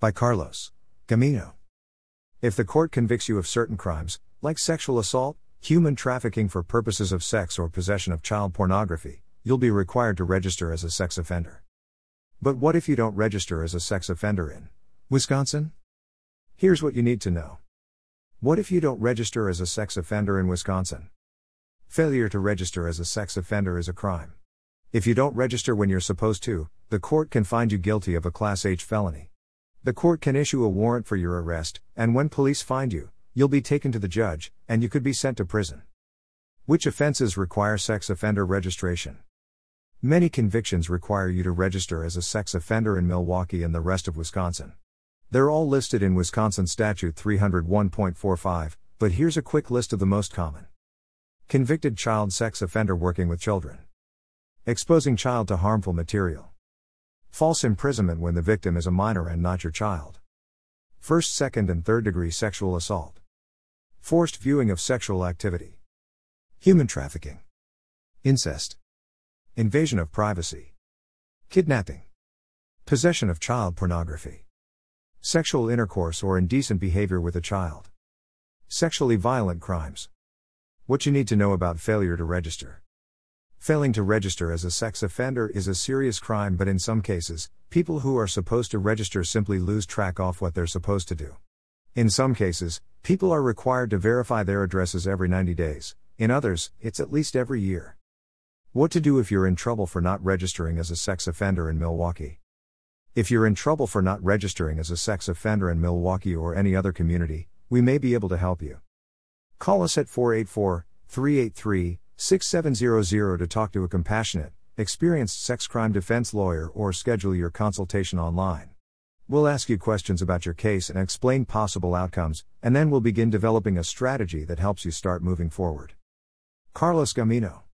By Carlos Gamino. If the court convicts you of certain crimes, like sexual assault, human trafficking for purposes of sex, or possession of child pornography, you'll be required to register as a sex offender. But what if you don't register as a sex offender in Wisconsin? Here's what you need to know. What if you don't register as a sex offender in Wisconsin? Failure to register as a sex offender is a crime. If you don't register when you're supposed to, the court can find you guilty of a Class H felony. The court can issue a warrant for your arrest, and when police find you, you'll be taken to the judge, and you could be sent to prison. Which offenses require sex offender registration? Many convictions require you to register as a sex offender in Milwaukee and the rest of Wisconsin. They're all listed in Wisconsin Statute 301.45, but here's a quick list of the most common. Convicted child sex offender working with children. Exposing child to harmful material. False imprisonment when the victim is a minor and not your child. First, second, and third degree sexual assault. Forced viewing of sexual activity. Human trafficking. Incest. Invasion of privacy. Kidnapping. Possession of child pornography. Sexual intercourse or indecent behavior with a child. Sexually violent crimes. What you need to know about failure to register. Failing to register as a sex offender is a serious crime, but in some cases, people who are supposed to register simply lose track of what they're supposed to do. In some cases, people are required to verify their addresses every 90 days, in others, it's at least every year. What to do if you're in trouble for not registering as a sex offender in Milwaukee? If you're in trouble for not registering as a sex offender in Milwaukee or any other community, we may be able to help you. Call us at 484 383 6700 to talk to a compassionate, experienced sex crime defense lawyer or schedule your consultation online. We'll ask you questions about your case and explain possible outcomes, and then we'll begin developing a strategy that helps you start moving forward. Carlos Gamino